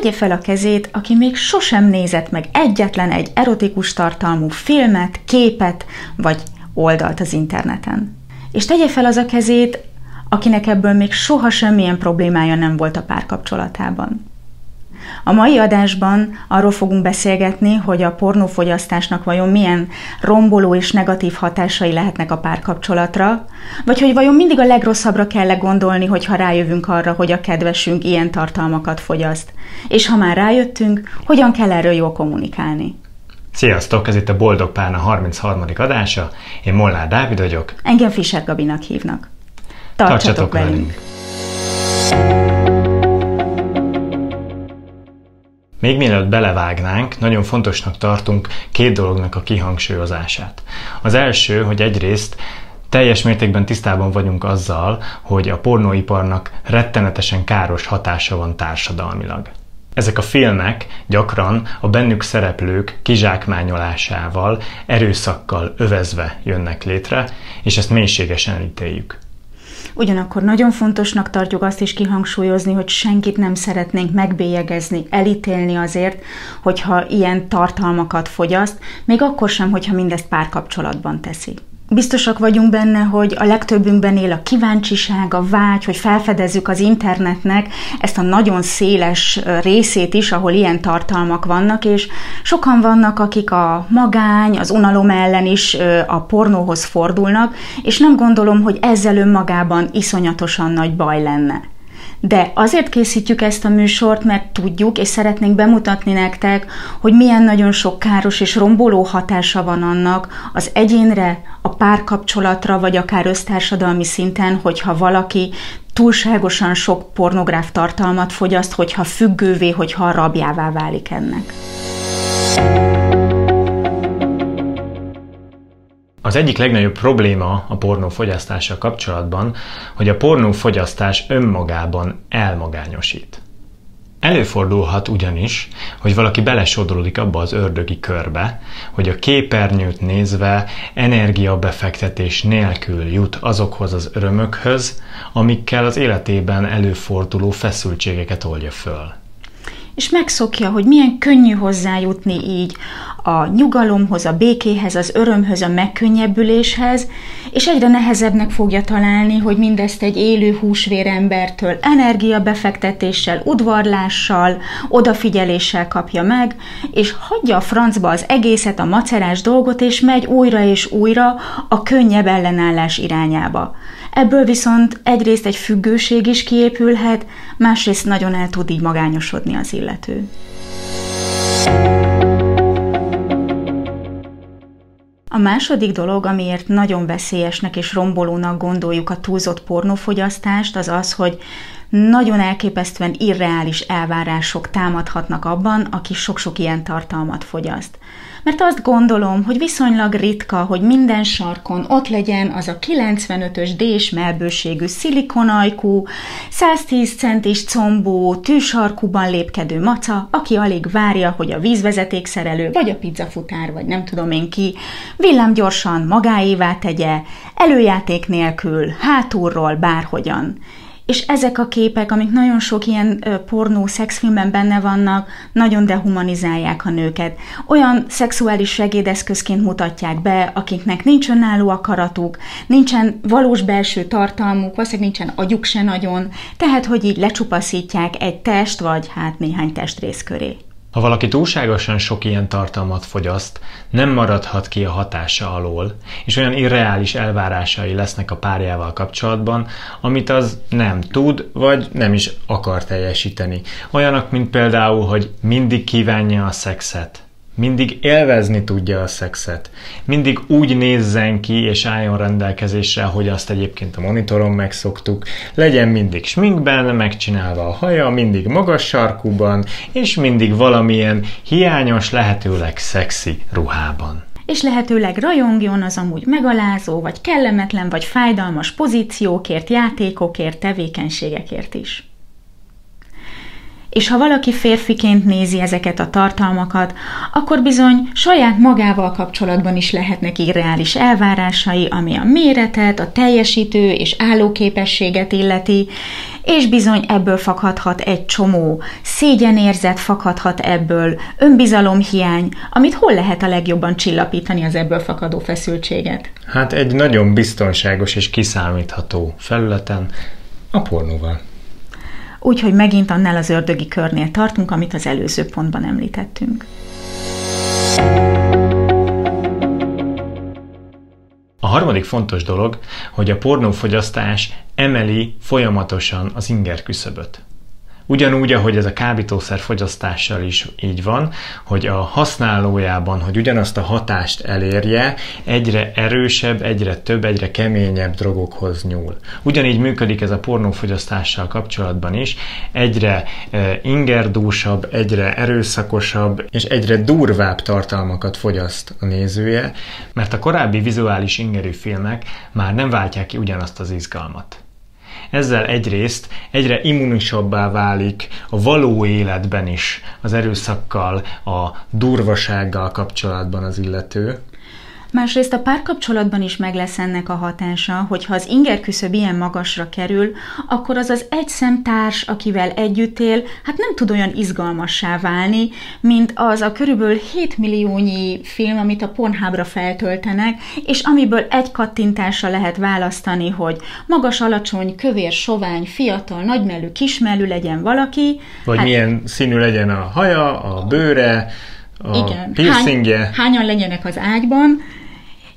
tegye fel a kezét, aki még sosem nézett meg egyetlen egy erotikus tartalmú filmet, képet vagy oldalt az interneten. És tegye fel az a kezét, akinek ebből még soha semmilyen problémája nem volt a párkapcsolatában. A mai adásban arról fogunk beszélgetni, hogy a pornófogyasztásnak vajon milyen romboló és negatív hatásai lehetnek a párkapcsolatra, vagy hogy vajon mindig a legrosszabbra kell -e gondolni, hogyha rájövünk arra, hogy a kedvesünk ilyen tartalmakat fogyaszt. És ha már rájöttünk, hogyan kell erről jól kommunikálni. Sziasztok, ez itt a Boldog Párna 33. adása. Én Molnár Dávid vagyok. Engem Fischer Gabinak hívnak. Tartsatok, Tartsatok velünk! velünk. Még mielőtt belevágnánk, nagyon fontosnak tartunk két dolognak a kihangsúlyozását. Az első, hogy egyrészt teljes mértékben tisztában vagyunk azzal, hogy a pornóiparnak rettenetesen káros hatása van társadalmilag. Ezek a filmek gyakran a bennük szereplők kizsákmányolásával, erőszakkal övezve jönnek létre, és ezt mélységesen ítéljük. Ugyanakkor nagyon fontosnak tartjuk azt is kihangsúlyozni, hogy senkit nem szeretnénk megbélyegezni, elítélni azért, hogyha ilyen tartalmakat fogyaszt, még akkor sem, hogyha mindezt párkapcsolatban teszi. Biztosak vagyunk benne, hogy a legtöbbünkben él a kíváncsiság, a vágy, hogy felfedezzük az internetnek ezt a nagyon széles részét is, ahol ilyen tartalmak vannak, és sokan vannak, akik a magány, az unalom ellen is a pornóhoz fordulnak, és nem gondolom, hogy ezzel önmagában iszonyatosan nagy baj lenne. De azért készítjük ezt a műsort, mert tudjuk, és szeretnénk bemutatni nektek, hogy milyen nagyon sok káros és romboló hatása van annak az egyénre, a párkapcsolatra, vagy akár össztársadalmi szinten, hogyha valaki túlságosan sok pornográf tartalmat fogyaszt, hogyha függővé, hogyha rabjává válik ennek. Az egyik legnagyobb probléma a pornófogyasztással kapcsolatban, hogy a pornófogyasztás önmagában elmagányosít. Előfordulhat ugyanis, hogy valaki belesodródik abba az ördögi körbe, hogy a képernyőt nézve energiabefektetés nélkül jut azokhoz az örömökhöz, amikkel az életében előforduló feszültségeket oldja föl és megszokja, hogy milyen könnyű hozzájutni így a nyugalomhoz, a békéhez, az örömhöz, a megkönnyebbüléshez, és egyre nehezebbnek fogja találni, hogy mindezt egy élő húsvérembertől energiabefektetéssel, udvarlással, odafigyeléssel kapja meg, és hagyja a francba az egészet, a macerás dolgot, és megy újra és újra a könnyebb ellenállás irányába. Ebből viszont egyrészt egy függőség is kiépülhet, másrészt nagyon el tud így magányosodni az illető. A második dolog, amiért nagyon veszélyesnek és rombolónak gondoljuk a túlzott pornófogyasztást, az az, hogy nagyon elképesztően irreális elvárások támadhatnak abban, aki sok-sok ilyen tartalmat fogyaszt mert azt gondolom, hogy viszonylag ritka, hogy minden sarkon ott legyen az a 95-ös D-s melbőségű szilikonajkú, 110 centis combó, tűsarkúban lépkedő maca, aki alig várja, hogy a vízvezetékszerelő, vagy a pizzafutár, vagy nem tudom én ki, villámgyorsan magáévá tegye, előjáték nélkül, hátulról, bárhogyan. És ezek a képek, amik nagyon sok ilyen pornó, szexfilmben benne vannak, nagyon dehumanizálják a nőket. Olyan szexuális segédeszközként mutatják be, akiknek nincs önálló akaratuk, nincsen valós belső tartalmuk, valószínűleg nincsen agyuk se nagyon, tehát hogy így lecsupaszítják egy test vagy hát néhány testrész köré. Ha valaki túlságosan sok ilyen tartalmat fogyaszt, nem maradhat ki a hatása alól, és olyan irreális elvárásai lesznek a párjával kapcsolatban, amit az nem tud, vagy nem is akar teljesíteni. Olyanok, mint például, hogy mindig kívánja a szexet, mindig élvezni tudja a szexet, mindig úgy nézzen ki és álljon rendelkezésre, hogy azt egyébként a monitoron megszoktuk, legyen mindig sminkben, megcsinálva a haja, mindig magas sarkúban, és mindig valamilyen hiányos, lehetőleg szexi ruhában. És lehetőleg rajongjon az amúgy megalázó, vagy kellemetlen, vagy fájdalmas pozíciókért, játékokért, tevékenységekért is. És ha valaki férfiként nézi ezeket a tartalmakat, akkor bizony saját magával kapcsolatban is lehetnek irreális elvárásai, ami a méretet, a teljesítő és állóképességet illeti, és bizony ebből fakadhat egy csomó szégyenérzet, fakadhat ebből önbizalomhiány, amit hol lehet a legjobban csillapítani az ebből fakadó feszültséget? Hát egy nagyon biztonságos és kiszámítható felületen, a pornóval. Úgyhogy megint annál az ördögi körnél tartunk, amit az előző pontban említettünk. A harmadik fontos dolog, hogy a pornófogyasztás emeli folyamatosan az inger küszöböt. Ugyanúgy, ahogy ez a kábítószer fogyasztással is így van, hogy a használójában, hogy ugyanazt a hatást elérje, egyre erősebb, egyre több, egyre keményebb drogokhoz nyúl. Ugyanígy működik ez a pornófogyasztással kapcsolatban is, egyre e, ingerdúsabb, egyre erőszakosabb és egyre durvább tartalmakat fogyaszt a nézője, mert a korábbi vizuális ingerű filmek már nem váltják ki ugyanazt az izgalmat. Ezzel egyrészt egyre immunisabbá válik a való életben is az erőszakkal, a durvasággal kapcsolatban az illető, Másrészt a párkapcsolatban is meg lesz ennek a hatása, hogy ha az inger küszöb ilyen magasra kerül, akkor az az egy szemtárs, akivel együtt él, hát nem tud olyan izgalmassá válni, mint az a körülbelül 7 milliónyi film, amit a Pornhubra feltöltenek, és amiből egy kattintásra lehet választani, hogy magas, alacsony, kövér, sovány, fiatal, nagymelű, kismelű legyen valaki. Vagy hát, milyen színű legyen a haja, a bőre, a igen, piercingje. Hány, hányan legyenek az ágyban,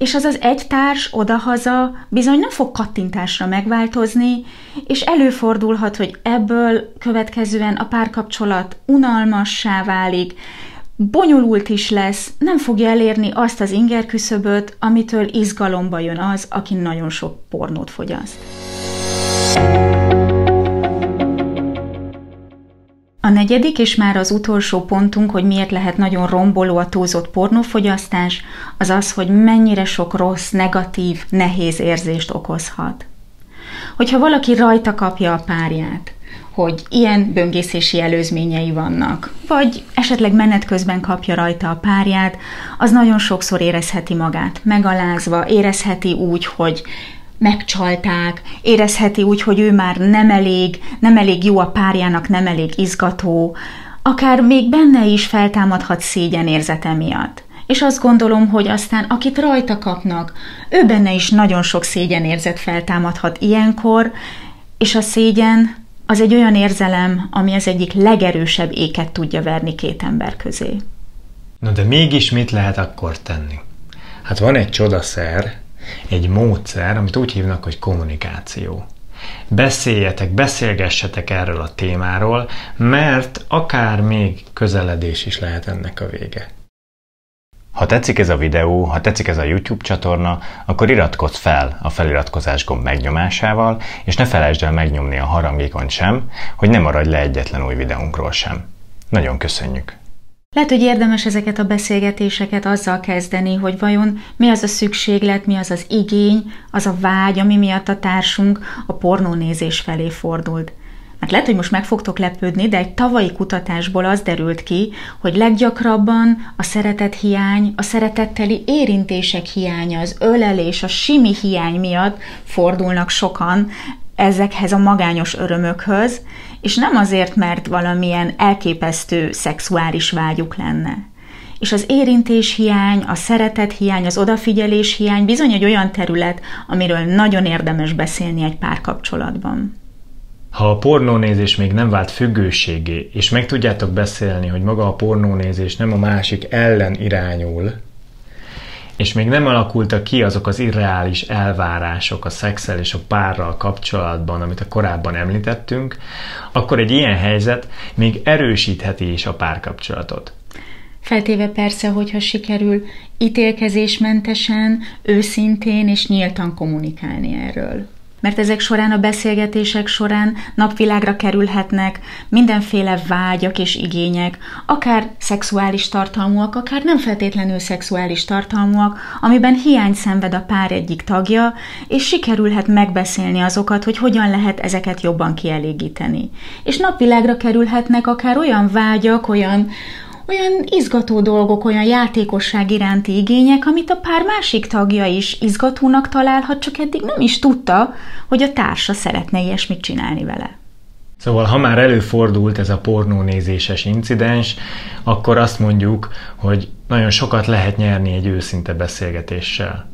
és az az egy társ odahaza bizony nem fog kattintásra megváltozni, és előfordulhat, hogy ebből következően a párkapcsolat unalmassá válik, bonyolult is lesz, nem fogja elérni azt az inger küszöböt, amitől izgalomba jön az, aki nagyon sok pornót fogyaszt. A negyedik és már az utolsó pontunk, hogy miért lehet nagyon romboló a túlzott pornófogyasztás, az az, hogy mennyire sok rossz, negatív, nehéz érzést okozhat. Hogyha valaki rajta kapja a párját, hogy ilyen böngészési előzményei vannak, vagy esetleg menet közben kapja rajta a párját, az nagyon sokszor érezheti magát megalázva, érezheti úgy, hogy megcsalták, érezheti úgy, hogy ő már nem elég, nem elég jó a párjának, nem elég izgató, akár még benne is feltámadhat szégyen érzete miatt. És azt gondolom, hogy aztán akit rajta kapnak, ő benne is nagyon sok szégyenérzet feltámadhat ilyenkor, és a szégyen az egy olyan érzelem, ami az egyik legerősebb éket tudja verni két ember közé. Na de mégis mit lehet akkor tenni? Hát van egy csodaszer, egy módszer, amit úgy hívnak, hogy kommunikáció. Beszéljetek, beszélgessetek erről a témáról, mert akár még közeledés is lehet ennek a vége. Ha tetszik ez a videó, ha tetszik ez a YouTube csatorna, akkor iratkozz fel a feliratkozás gomb megnyomásával, és ne felejtsd el megnyomni a harangékont sem, hogy ne maradj le egyetlen új videónkról sem. Nagyon köszönjük! Lehet, hogy érdemes ezeket a beszélgetéseket azzal kezdeni, hogy vajon mi az a szükséglet, mi az az igény, az a vágy, ami miatt a társunk a pornónézés felé fordult. Mert lehet, hogy most meg fogtok lepődni, de egy tavalyi kutatásból az derült ki, hogy leggyakrabban a szeretet hiány, a szeretetteli érintések hiánya, az ölelés, a simi hiány miatt fordulnak sokan ezekhez a magányos örömökhöz, és nem azért, mert valamilyen elképesztő szexuális vágyuk lenne. És az érintés hiány, a szeretet hiány, az odafigyelés hiány bizony egy olyan terület, amiről nagyon érdemes beszélni egy párkapcsolatban. Ha a pornónézés még nem vált függőségé, és meg tudjátok beszélni, hogy maga a pornónézés nem a másik ellen irányul, és még nem alakultak ki azok az irreális elvárások a szexel és a párral kapcsolatban, amit a korábban említettünk, akkor egy ilyen helyzet még erősítheti is a párkapcsolatot. Feltéve persze, hogyha sikerül ítélkezésmentesen, őszintén és nyíltan kommunikálni erről. Mert ezek során a beszélgetések során napvilágra kerülhetnek mindenféle vágyak és igények, akár szexuális tartalmúak, akár nem feltétlenül szexuális tartalmúak, amiben hiány szenved a pár egyik tagja, és sikerülhet megbeszélni azokat, hogy hogyan lehet ezeket jobban kielégíteni. És napvilágra kerülhetnek akár olyan vágyak, olyan, olyan izgató dolgok, olyan játékosság iránti igények, amit a pár másik tagja is izgatónak találhat, csak eddig nem is tudta, hogy a társa szeretne ilyesmit csinálni vele. Szóval, ha már előfordult ez a pornónézéses incidens, akkor azt mondjuk, hogy nagyon sokat lehet nyerni egy őszinte beszélgetéssel.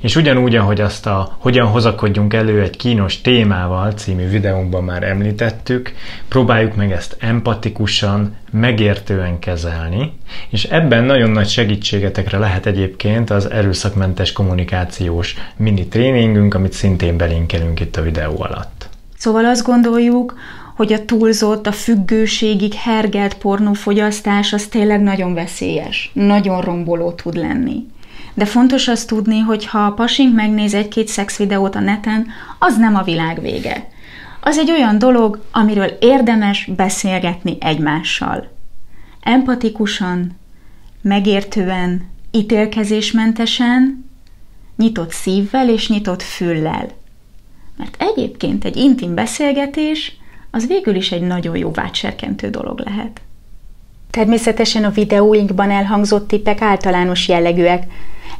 És ugyanúgy, ahogy azt a Hogyan hozakodjunk elő egy kínos témával című videónkban már említettük, próbáljuk meg ezt empatikusan, megértően kezelni, és ebben nagyon nagy segítségetekre lehet egyébként az erőszakmentes kommunikációs mini tréningünk, amit szintén belinkelünk itt a videó alatt. Szóval azt gondoljuk, hogy a túlzott, a függőségig hergelt pornófogyasztás az tényleg nagyon veszélyes, nagyon romboló tud lenni. De fontos azt tudni, hogy ha a pasink megnéz egy-két szexvideót a neten, az nem a világ vége. Az egy olyan dolog, amiről érdemes beszélgetni egymással. Empatikusan, megértően, ítélkezésmentesen, nyitott szívvel és nyitott füllel. Mert egyébként egy intim beszélgetés az végül is egy nagyon jó vágyserkentő dolog lehet. Természetesen a videóinkban elhangzott tippek általános jellegűek,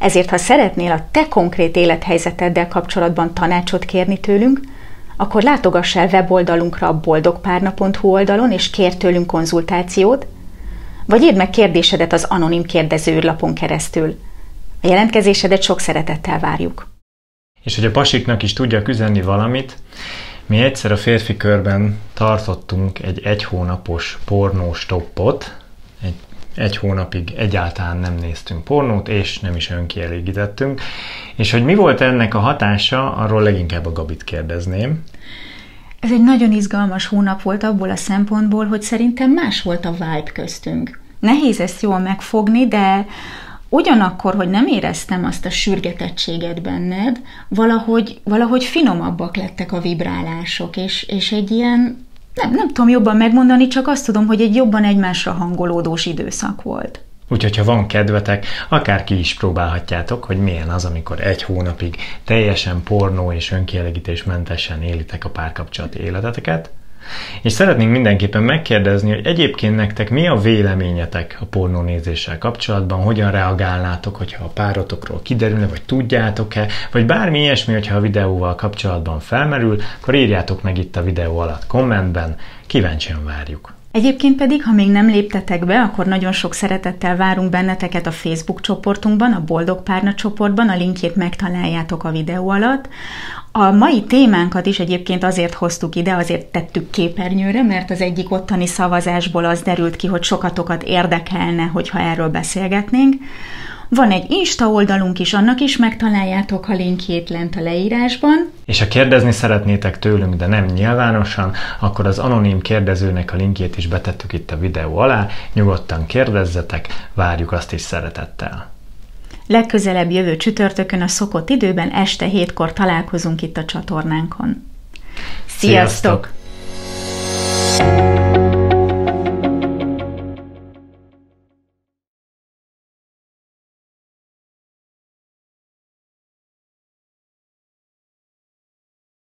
ezért, ha szeretnél a te konkrét élethelyzeteddel kapcsolatban tanácsot kérni tőlünk, akkor látogass el weboldalunkra a boldogpárna.hu oldalon, és kér tőlünk konzultációt, vagy írd meg kérdésedet az anonim kérdezőlapon keresztül. A jelentkezésedet sok szeretettel várjuk. És hogy a pasiknak is tudja üzenni valamit, mi egyszer a férfi körben tartottunk egy egy hónapos pornós toppot, egy egy hónapig egyáltalán nem néztünk pornót, és nem is önkielégítettünk. És hogy mi volt ennek a hatása, arról leginkább a Gabit kérdezném. Ez egy nagyon izgalmas hónap volt abból a szempontból, hogy szerintem más volt a vibe köztünk. Nehéz ezt jól megfogni, de ugyanakkor, hogy nem éreztem azt a sürgetettséget benned, valahogy, valahogy finomabbak lettek a vibrálások, és, és egy ilyen nem, nem tudom jobban megmondani, csak azt tudom, hogy egy jobban egymásra hangolódós időszak volt. Úgyhogy, ha van kedvetek, akár ki is próbálhatjátok, hogy milyen az, amikor egy hónapig teljesen pornó és önkielégítésmentesen élitek a párkapcsolati életeteket, és szeretnénk mindenképpen megkérdezni, hogy egyébként nektek mi a véleményetek a pornónézéssel kapcsolatban, hogyan reagálnátok, hogyha a párotokról kiderülne, vagy tudjátok-e, vagy bármi ilyesmi, hogyha a videóval kapcsolatban felmerül, akkor írjátok meg itt a videó alatt kommentben, kíváncsian várjuk. Egyébként pedig, ha még nem léptetek be, akkor nagyon sok szeretettel várunk benneteket a Facebook csoportunkban, a Boldog Párna csoportban, a linkjét megtaláljátok a videó alatt. A mai témánkat is egyébként azért hoztuk ide, azért tettük képernyőre, mert az egyik ottani szavazásból az derült ki, hogy sokatokat érdekelne, hogyha erről beszélgetnénk. Van egy Insta oldalunk is, annak is megtaláljátok a linkjét lent a leírásban. És ha kérdezni szeretnétek tőlünk, de nem nyilvánosan, akkor az anonim kérdezőnek a linkjét is betettük itt a videó alá. Nyugodtan kérdezzetek, várjuk azt is szeretettel. Legközelebb jövő csütörtökön a szokott időben este hétkor találkozunk itt a csatornánkon. Sziasztok! Sziasztok.